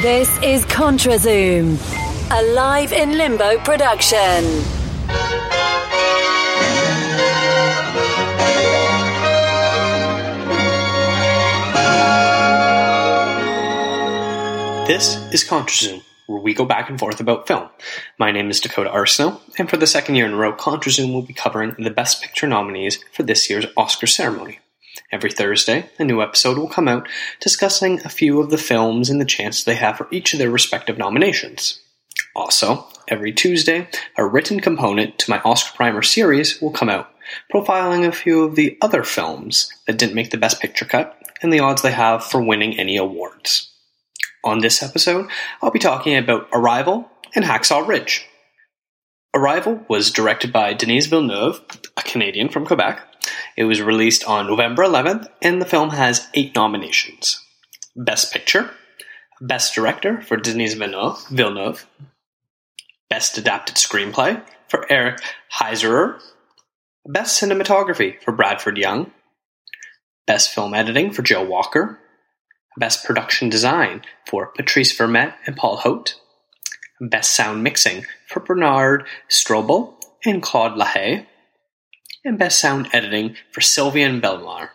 This is ContraZoom, a live in limbo production. This is ContraZoom, where we go back and forth about film. My name is Dakota Arsenault, and for the second year in a row, ContraZoom will be covering the Best Picture nominees for this year's Oscar ceremony. Every Thursday, a new episode will come out discussing a few of the films and the chance they have for each of their respective nominations. Also, every Tuesday, a written component to my Oscar Primer series will come out, profiling a few of the other films that didn't make the Best Picture cut and the odds they have for winning any awards. On this episode, I'll be talking about Arrival and Hacksaw Ridge. Arrival was directed by Denis Villeneuve, a Canadian from Quebec. It was released on November 11th, and the film has eight nominations Best Picture, Best Director for Denis Villeneuve, Best Adapted Screenplay for Eric Heisserer, Best Cinematography for Bradford Young, Best Film Editing for Joe Walker, Best Production Design for Patrice Vermette and Paul Hotte, Best Sound Mixing for Bernard Strobl and Claude La Haye, and Best Sound Editing for Sylvain Bellemare.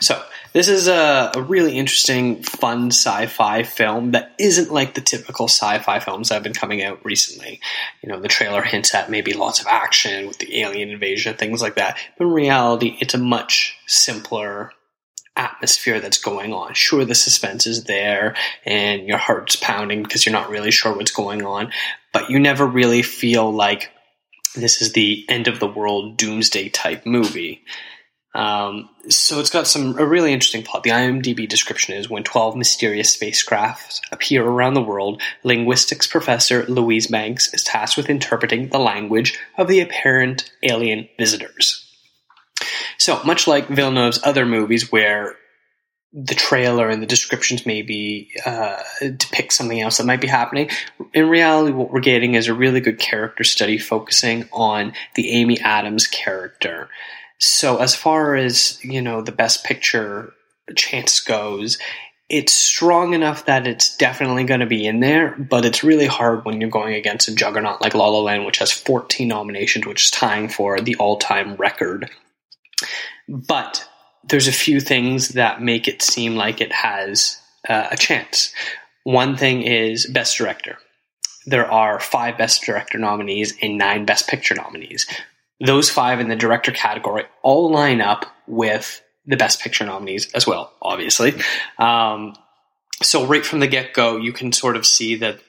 So, this is a, a, really interesting, fun sci fi film that isn't like the typical sci fi films that have been coming out recently. You know, the trailer hints at maybe lots of action with the alien invasion, things like that. But in reality, it's a much simpler atmosphere that's going on. Sure, the suspense is there and your heart's pounding because you're not really sure what's going on, but you never really feel like this is the end of the world doomsday type movie. Um, so it's got some a really interesting plot. The IMDb description is when 12 mysterious spacecrafts appear around the world, linguistics professor Louise Banks is tasked with interpreting the language of the apparent alien visitors. So, much like Villeneuve's other movies, where the trailer and the descriptions maybe uh, depict something else that might be happening. In reality, what we're getting is a really good character study focusing on the Amy Adams character. So, as far as you know, the best picture chance goes, it's strong enough that it's definitely going to be in there, but it's really hard when you're going against a juggernaut like La La Land, which has 14 nominations, which is tying for the all-time record. But there's a few things that make it seem like it has uh, a chance. One thing is Best Director. There are five Best Director nominees and nine Best Picture nominees. Those five in the director category all line up with the Best Picture nominees as well, obviously. Um, so, right from the get go, you can sort of see that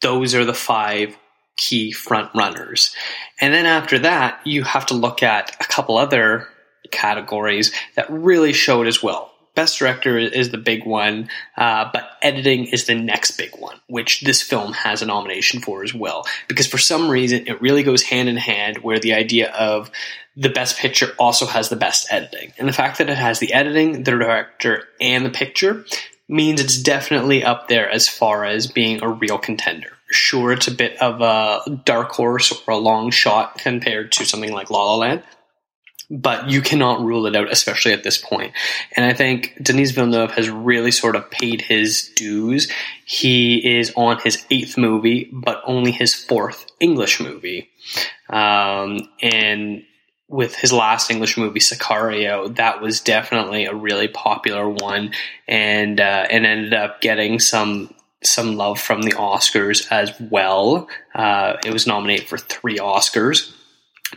those are the five key front runners. And then after that, you have to look at a couple other categories that really showed as well. Best director is the big one, uh, but editing is the next big one, which this film has a nomination for as well. Because for some reason, it really goes hand in hand where the idea of the best picture also has the best editing. And the fact that it has the editing, the director, and the picture means it's definitely up there as far as being a real contender. Sure, it's a bit of a dark horse or a long shot compared to something like La La Land, but you cannot rule it out, especially at this point. And I think Denis Villeneuve has really sort of paid his dues. He is on his eighth movie, but only his fourth English movie. Um, and with his last English movie, Sicario, that was definitely a really popular one, and uh, and ended up getting some some love from the Oscars as well. Uh, it was nominated for three Oscars,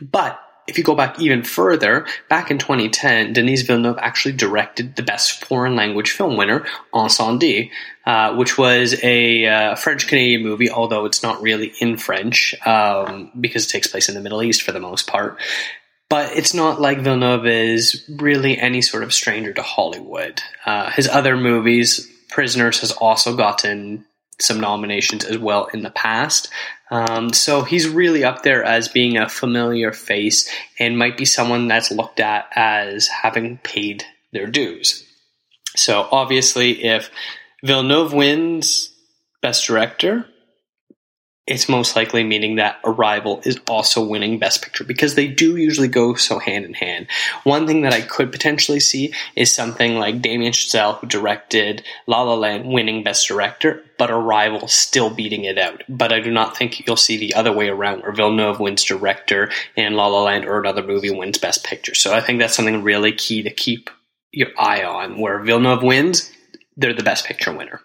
but if you go back even further, back in 2010, Denis Villeneuve actually directed the Best Foreign Language Film winner, Incendies, uh, which was a uh, French Canadian movie, although it's not really in French um, because it takes place in the Middle East for the most part. But it's not like Villeneuve is really any sort of stranger to Hollywood. Uh, his other movies, Prisoners, has also gotten some nominations as well in the past. Um, so he's really up there as being a familiar face and might be someone that's looked at as having paid their dues. So obviously, if Villeneuve wins Best Director, it's most likely meaning that Arrival is also winning Best Picture because they do usually go so hand in hand. One thing that I could potentially see is something like Damien Chazelle, who directed La La Land, winning Best Director, but Arrival still beating it out. But I do not think you'll see the other way around, where Villeneuve wins Director and La La Land or another movie wins Best Picture. So I think that's something really key to keep your eye on. Where Villeneuve wins, they're the Best Picture winner.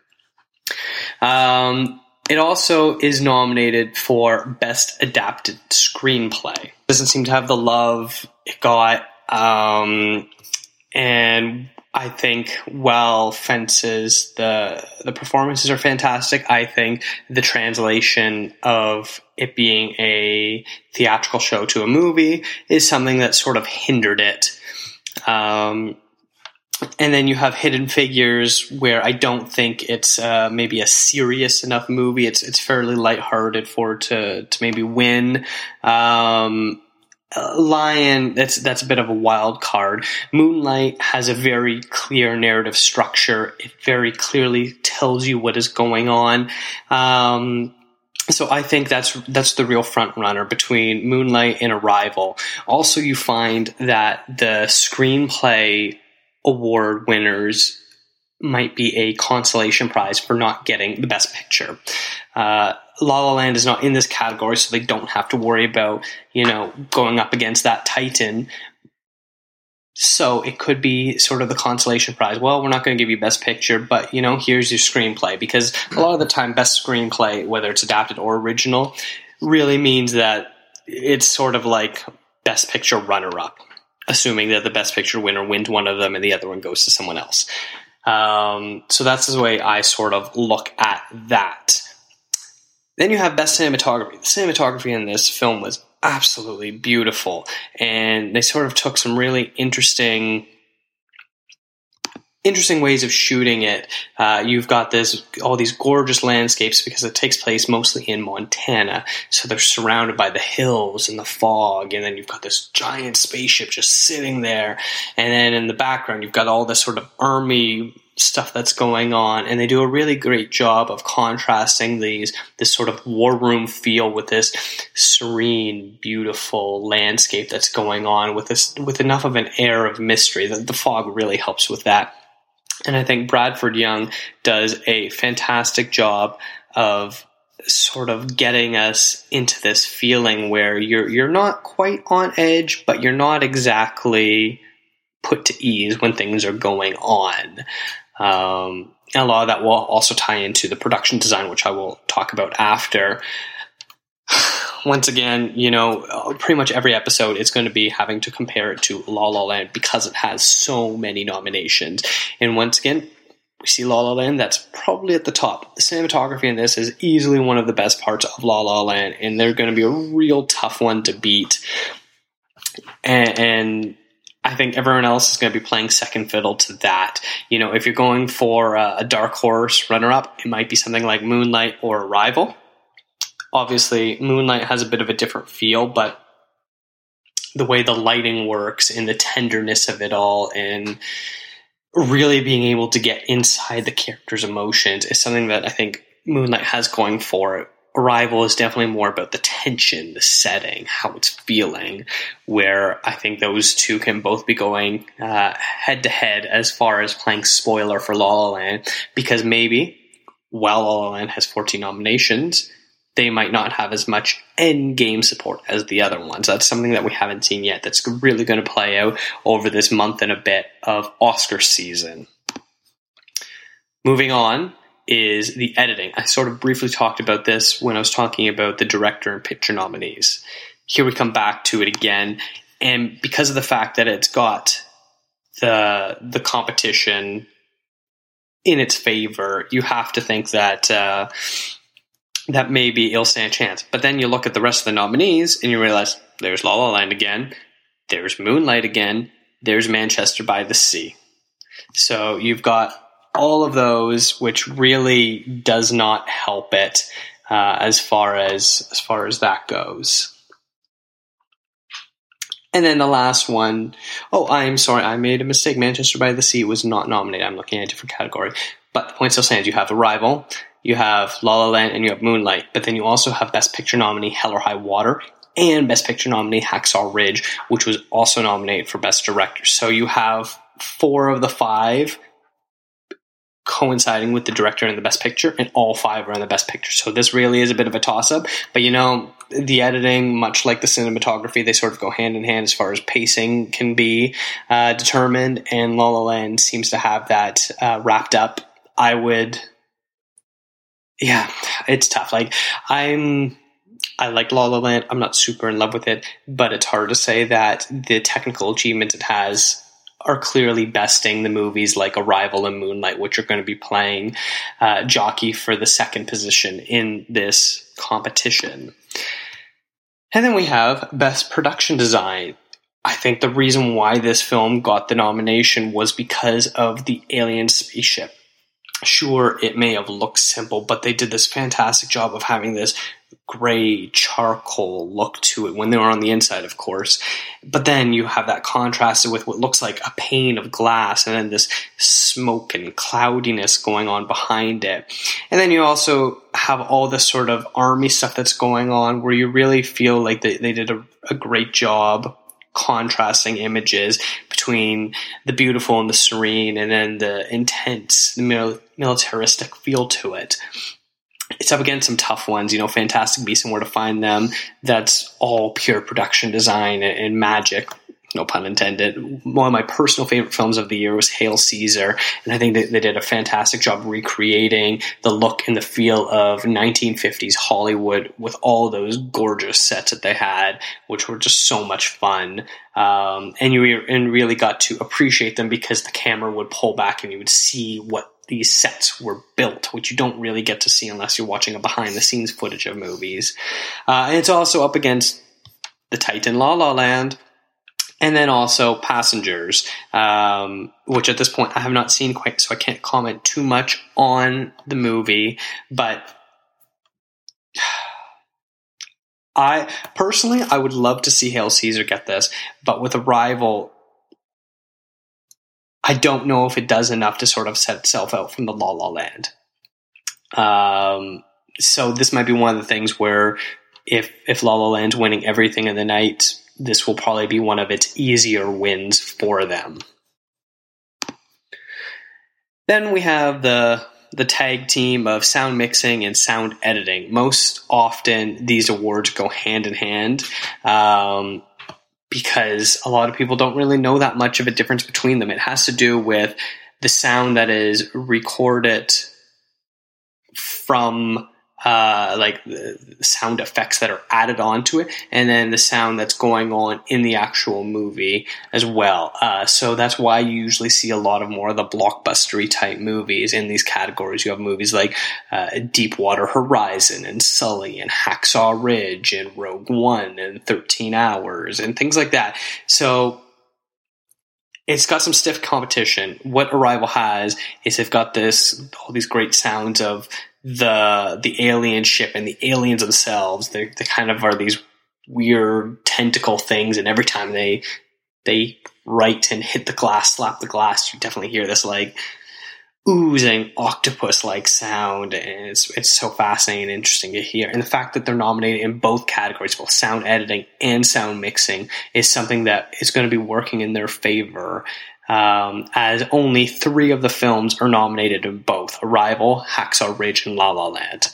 Um, it also is nominated for Best Adapted Screenplay. Doesn't seem to have the love it got, um, and I think while Fences the the performances are fantastic, I think the translation of it being a theatrical show to a movie is something that sort of hindered it. Um, and then you have Hidden Figures, where I don't think it's uh, maybe a serious enough movie. It's it's fairly lighthearted for to to maybe win. Um, uh, Lion, that's that's a bit of a wild card. Moonlight has a very clear narrative structure. It very clearly tells you what is going on. Um, so I think that's that's the real front runner between Moonlight and Arrival. Also, you find that the screenplay award winners might be a consolation prize for not getting the best picture. Uh, La La Land is not in this category, so they don't have to worry about you know going up against that titan. So it could be sort of the consolation prize. Well, we're not going to give you best picture, but you know, here's your screenplay because a lot of the time, best screenplay, whether it's adapted or original, really means that it's sort of like best picture runner up assuming that the best picture winner wins one of them and the other one goes to someone else. Um, so that's the way I sort of look at that. Then you have best cinematography. The cinematography in this film was absolutely beautiful, and they sort of took some really interesting interesting ways of shooting it. Uh, you've got this all these gorgeous landscapes because it takes place mostly in Montana, so they're surrounded by the hills and the fog, and then you've got this giant spaceship just sitting there, and then in the background you've got all this sort of army stuff that's going on and they do a really great job of contrasting these this sort of war room feel with this serene beautiful landscape that's going on with this with enough of an air of mystery that the fog really helps with that and I think Bradford Young does a fantastic job of sort of getting us into this feeling where you're you're not quite on edge, but you're not exactly put to ease when things are going on. Um, a lot of that will also tie into the production design, which I will talk about after once again, you know, uh, pretty much every episode is going to be having to compare it to La La Land because it has so many nominations. And once again, we see La La Land, that's probably at the top. The cinematography in this is easily one of the best parts of La La Land, and they're going to be a real tough one to beat. And, and I think everyone else is going to be playing second fiddle to that. You know, if you're going for a, a dark horse runner up, it might be something like Moonlight or Arrival obviously Moonlight has a bit of a different feel, but the way the lighting works and the tenderness of it all and really being able to get inside the character's emotions is something that I think Moonlight has going for it. Arrival is definitely more about the tension, the setting, how it's feeling, where I think those two can both be going uh, head to head as far as playing spoiler for La La Land, because maybe while La La Land has 14 nominations, they might not have as much end game support as the other ones. That's something that we haven't seen yet that's really going to play out over this month and a bit of Oscar season. Moving on is the editing. I sort of briefly talked about this when I was talking about the director and picture nominees. Here we come back to it again, and because of the fact that it's got the the competition in its favor, you have to think that uh, that maybe it'll stand a chance. But then you look at the rest of the nominees and you realize there's La La Land again, there's Moonlight again, there's Manchester by the Sea. So you've got all of those, which really does not help it uh, as far as as far as that goes. And then the last one, oh, I'm sorry, I made a mistake. Manchester by the Sea was not nominated. I'm looking at a different category. But the point still stands. You have Arrival, you have La La Land, and you have Moonlight. But then you also have Best Picture nominee Hell or High Water and Best Picture nominee Hacksaw Ridge, which was also nominated for Best Director. So you have four of the five coinciding with the director and the best picture, and all five are in the best picture. So this really is a bit of a toss up. But you know, the editing, much like the cinematography, they sort of go hand in hand as far as pacing can be uh, determined, and La La Land seems to have that uh, wrapped up. I would, yeah, it's tough. Like I'm. I like La La Land. I'm not super in love with it, but it's hard to say that the technical achievements it has are clearly besting the movies like Arrival and Moonlight, which are going to be playing uh, jockey for the second position in this competition. And then we have Best Production Design. I think the reason why this film got the nomination was because of the alien spaceship. Sure, it may have looked simple, but they did this fantastic job of having this gray charcoal look to it when they were on the inside, of course. But then you have that contrasted with what looks like a pane of glass and then this smoke and cloudiness going on behind it. And then you also have all this sort of army stuff that's going on where you really feel like they, they did a, a great job contrasting images between the beautiful and the serene and then the intense, the mil- militaristic feel to it it's up against some tough ones. You know, Fantastic Beasts and Where to Find Them. That's all pure production design and, and magic. No pun intended. One of my personal favorite films of the year was Hail Caesar, and I think that they did a fantastic job recreating the look and the feel of 1950s Hollywood with all those gorgeous sets that they had, which were just so much fun. Um, and you re- and really got to appreciate them because the camera would pull back and you would see what these sets were built, which you don't really get to see unless you're watching a behind the scenes footage of movies. Uh, and it's also up against the Titan La La Land. And then also Passengers, um, which at this point I have not seen quite, so I can't comment too much on the movie. But I personally, I would love to see Hail Caesar get this, but with Arrival, I don't know if it does enough to sort of set itself out from the La La Land. Um, so this might be one of the things where if if La La Land's winning everything in the night, this will probably be one of its easier wins for them. Then we have the the tag team of sound mixing and sound editing. Most often, these awards go hand in hand. Um, because a lot of people don't really know that much of a difference between them. It has to do with the sound that is recorded from uh, like the sound effects that are added onto it, and then the sound that's going on in the actual movie as well. Uh, so that's why you usually see a lot of more of the blockbustery type movies in these categories. You have movies like uh, Deepwater Horizon and Sully and Hacksaw Ridge and Rogue One and Thirteen Hours and things like that. So it's got some stiff competition. What Arrival has is they've got this all these great sounds of the the alien ship and the aliens themselves. They they kind of are these weird tentacle things, and every time they they write and hit the glass, slap the glass, you definitely hear this like oozing octopus like sound and it's it's so fascinating and interesting to hear. And the fact that they're nominated in both categories, both sound editing and sound mixing, is something that is going to be working in their favor um, as only three of the films are nominated in both Arrival, Hacksaw Ridge, and La La Land.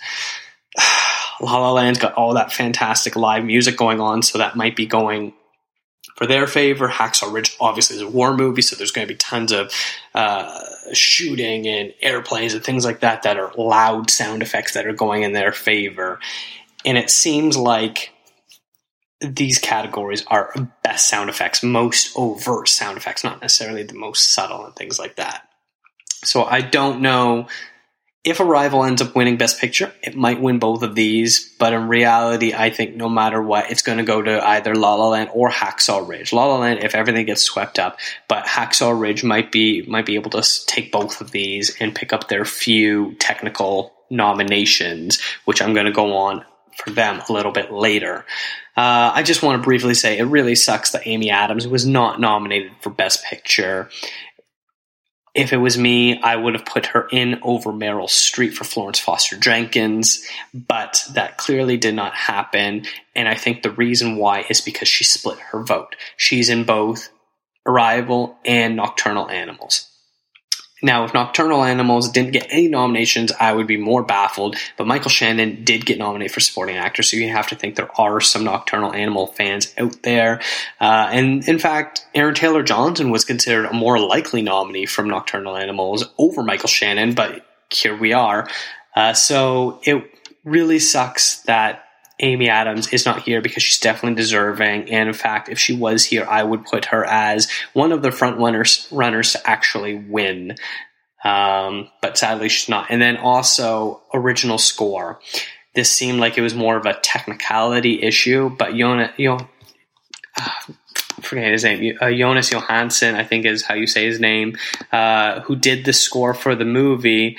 La La Land's got all that fantastic live music going on, so that might be going for their favor. Hacksaw Ridge obviously is a war movie, so there's going to be tons of uh, shooting and airplanes and things like that that are loud sound effects that are going in their favor. And it seems like these categories are best sound effects, most overt sound effects, not necessarily the most subtle and things like that. So I don't know if Arrival ends up winning Best Picture, it might win both of these, but in reality, I think no matter what, it's going to go to either La La Land or Hacksaw Ridge. La La Land, if everything gets swept up, but Hacksaw Ridge might be might be able to take both of these and pick up their few technical nominations, which I'm going to go on for them a little bit later. Uh, I just want to briefly say it really sucks that Amy Adams was not nominated for Best Picture. if it was me, I would have put her in over Meryl Streep for Florence Foster Jenkins, but that clearly did not happen. And I think the reason why is because she split her vote. She's in both Arrival and Nocturnal Animals. Now, if Nocturnal Animals didn't get any nominations, I would be more baffled. But Michael Shannon did get nominated for supporting actor, so you have to think there are some Nocturnal Animal fans out there. Uh, and in fact, Aaron Taylor Johnson was considered a more likely nominee from Nocturnal Animals over Michael Shannon, but here we are. Uh, so it really sucks that Amy Adams is not here because she's definitely deserving. And in fact, if she was here, I would put her as one of the front runners runners to actually win. Um, but sadly, she's not. And then also original score. This seemed like it was more of a technicality issue, but know, uh, forget his name. Uh, Jonas Johansson, I think is how you say his name, uh, who did the score for the movie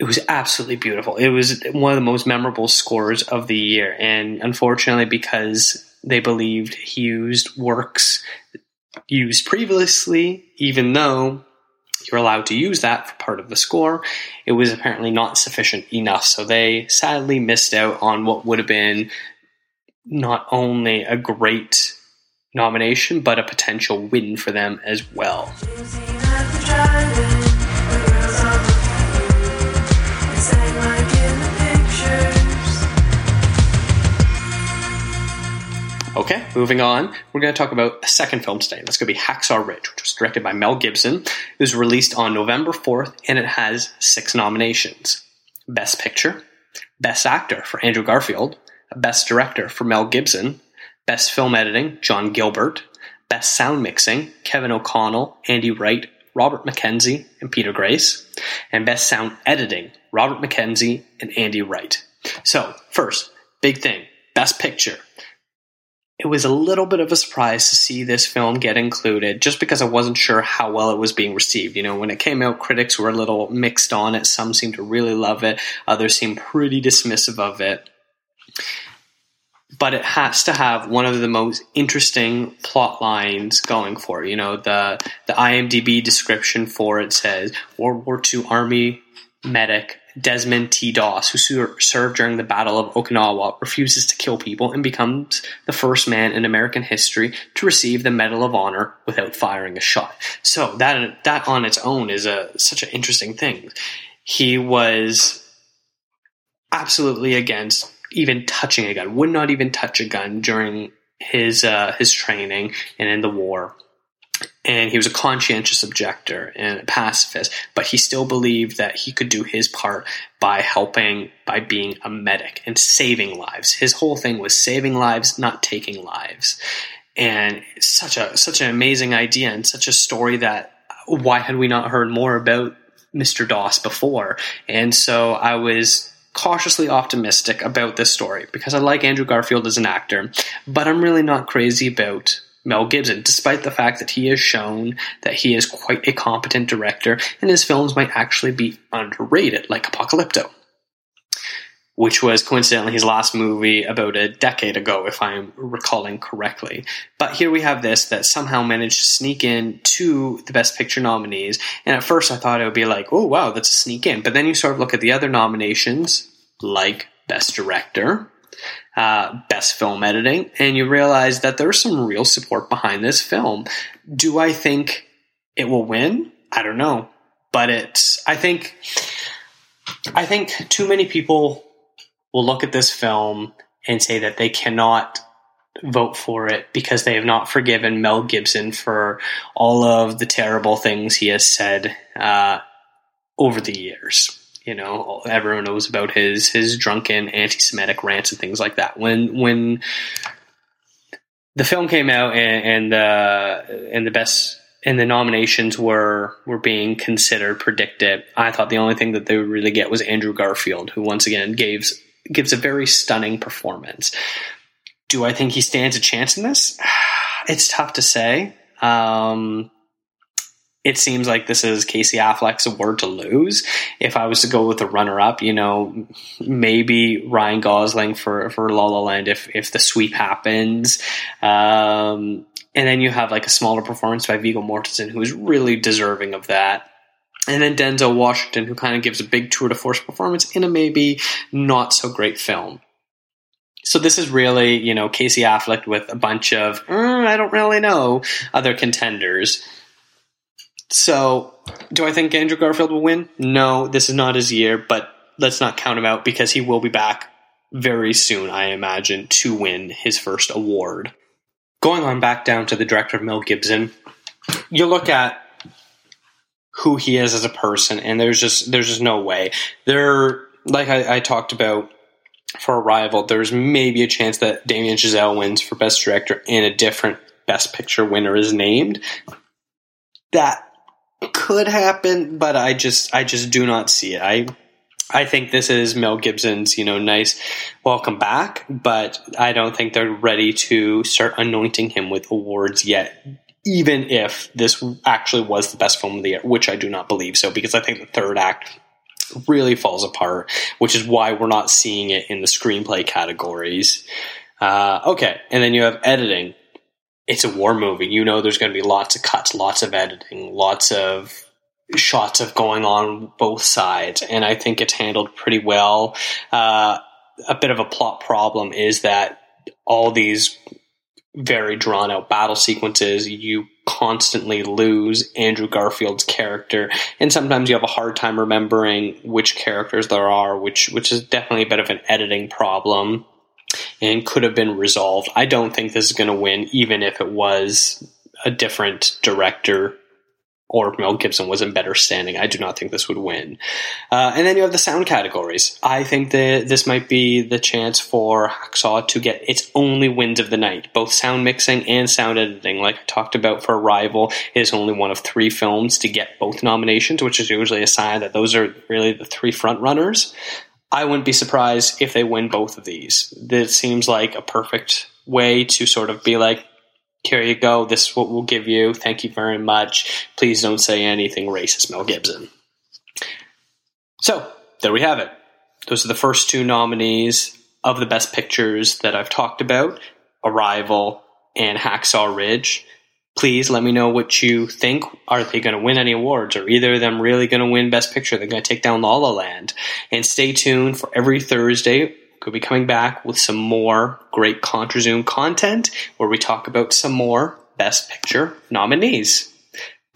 it was absolutely beautiful. It was one of the most memorable scores of the year. And unfortunately, because they believed he used works used previously, even though you're allowed to use that for part of the score, it was apparently not sufficient enough. So they sadly missed out on what would have been not only a great nomination, but a potential win for them as well. Okay, moving on. We're going to talk about a second film today. That's going to be Hacksaw Ridge, which was directed by Mel Gibson. It was released on November 4th, and it has six nominations Best Picture, Best Actor for Andrew Garfield, Best Director for Mel Gibson, Best Film Editing, John Gilbert, Best Sound Mixing, Kevin O'Connell, Andy Wright, Robert Mackenzie, and Peter Grace, and Best Sound Editing, Robert Mackenzie and Andy Wright. So, first, big thing Best Picture it was a little bit of a surprise to see this film get included just because I wasn't sure how well it was being received. You know, when it came out, critics were a little mixed on it. Some seemed to really love it, others seemed pretty dismissive of it. But it has to have one of the most interesting plot lines going for it. You know, the the IMDb description for it says World War II Army medic Desmond T. Doss, who served during the Battle of Okinawa, refuses to kill people and becomes the first man in American history to receive the Medal of Honor without firing a shot. So that that on its own is a such an interesting thing. He was absolutely against even touching a gun. Would not even touch a gun during his uh, his training and in the war and he was a conscientious objector and a pacifist, but he still believed that he could do his part by helping, by being a medic and saving lives. His whole thing was saving lives, not taking lives. And such a such an amazing idea and such a story that why had we not heard more about Mr. Doss before? And so I was cautiously optimistic about this story because I like Andrew Garfield as an actor, but I'm really not crazy about Mel Gibson, despite the fact that he has shown that he is quite a competent director and his films might actually be underrated, like Apocalypto, which was coincidentally his last movie about a decade ago, if I'm recalling correctly. But here we have this that somehow managed to sneak in to the Best Picture nominees, and at first I thought it would be like, oh wow, that's a sneak in. But then you sort of look at the other nominations, like Best Director, uh, best film editing, and you realize that there's some real support behind this film. Do I think it will win? I don't know, but it's. I think. I think too many people will look at this film and say that they cannot vote for it because they have not forgiven Mel Gibson for all of the terrible things he has said uh, over the years. You know, everyone knows about his his drunken anti-Semitic rants and things like that. When when the film came out and and, uh, and the best and the nominations were were being considered predicted, I thought the only thing that they would really get was Andrew Garfield, who once again gives gives a very stunning performance. Do I think he stands a chance in this? It's tough to say. Um, it seems like this is Casey Affleck's award to lose. If I was to go with the runner up, you know, maybe Ryan Gosling for, for La La Land if, if the sweep happens. Um, and then you have like a smaller performance by Viggo Mortensen, who is really deserving of that. And then Denzel Washington, who kind of gives a big tour de force performance in a maybe not so great film. So this is really, you know, Casey Affleck with a bunch of, mm, I don't really know, other contenders. So, do I think Andrew Garfield will win? No, this is not his year, but let's not count him out because he will be back very soon, I imagine, to win his first award. Going on back down to the director of Mel Gibson, you look at who he is as a person, and there's just there's just no way. There, like I, I talked about for Arrival, there's maybe a chance that Damien Chazelle wins for Best Director and a different Best Picture winner is named. That could happen, but I just I just do not see it. I I think this is Mel Gibson's, you know, nice welcome back, but I don't think they're ready to start anointing him with awards yet. Even if this actually was the best film of the year, which I do not believe so, because I think the third act really falls apart, which is why we're not seeing it in the screenplay categories. Uh, okay, and then you have editing, it's a war movie. You know, there's going to be lots of cuts, lots of editing, lots of shots of going on both sides, and I think it's handled pretty well. Uh, a bit of a plot problem is that all these very drawn out battle sequences, you constantly lose Andrew Garfield's character, and sometimes you have a hard time remembering which characters there are, which which is definitely a bit of an editing problem and could have been resolved. I don't think this is going to win, even if it was a different director or Mel Gibson was in better standing. I do not think this would win. Uh, and then you have the sound categories. I think that this might be the chance for Hacksaw to get its only wins of the night, both sound mixing and sound editing. Like I talked about for Arrival, it is only one of three films to get both nominations, which is usually a sign that those are really the three front runners. I wouldn't be surprised if they win both of these. This seems like a perfect way to sort of be like, here you go, this is what we'll give you. Thank you very much. Please don't say anything racist, Mel Gibson. So, there we have it. Those are the first two nominees of the best pictures that I've talked about Arrival and Hacksaw Ridge please let me know what you think. Are they going to win any awards? Are either of them really going to win Best Picture? They're going to take down La La Land. And stay tuned for every Thursday. We'll be coming back with some more great ContraZoom content where we talk about some more Best Picture nominees.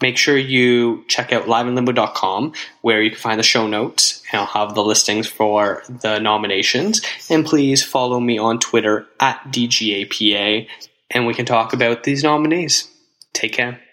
Make sure you check out liveinlimbo.com where you can find the show notes and I'll have the listings for the nominations. And please follow me on Twitter at DGAPA and we can talk about these nominees. Take care.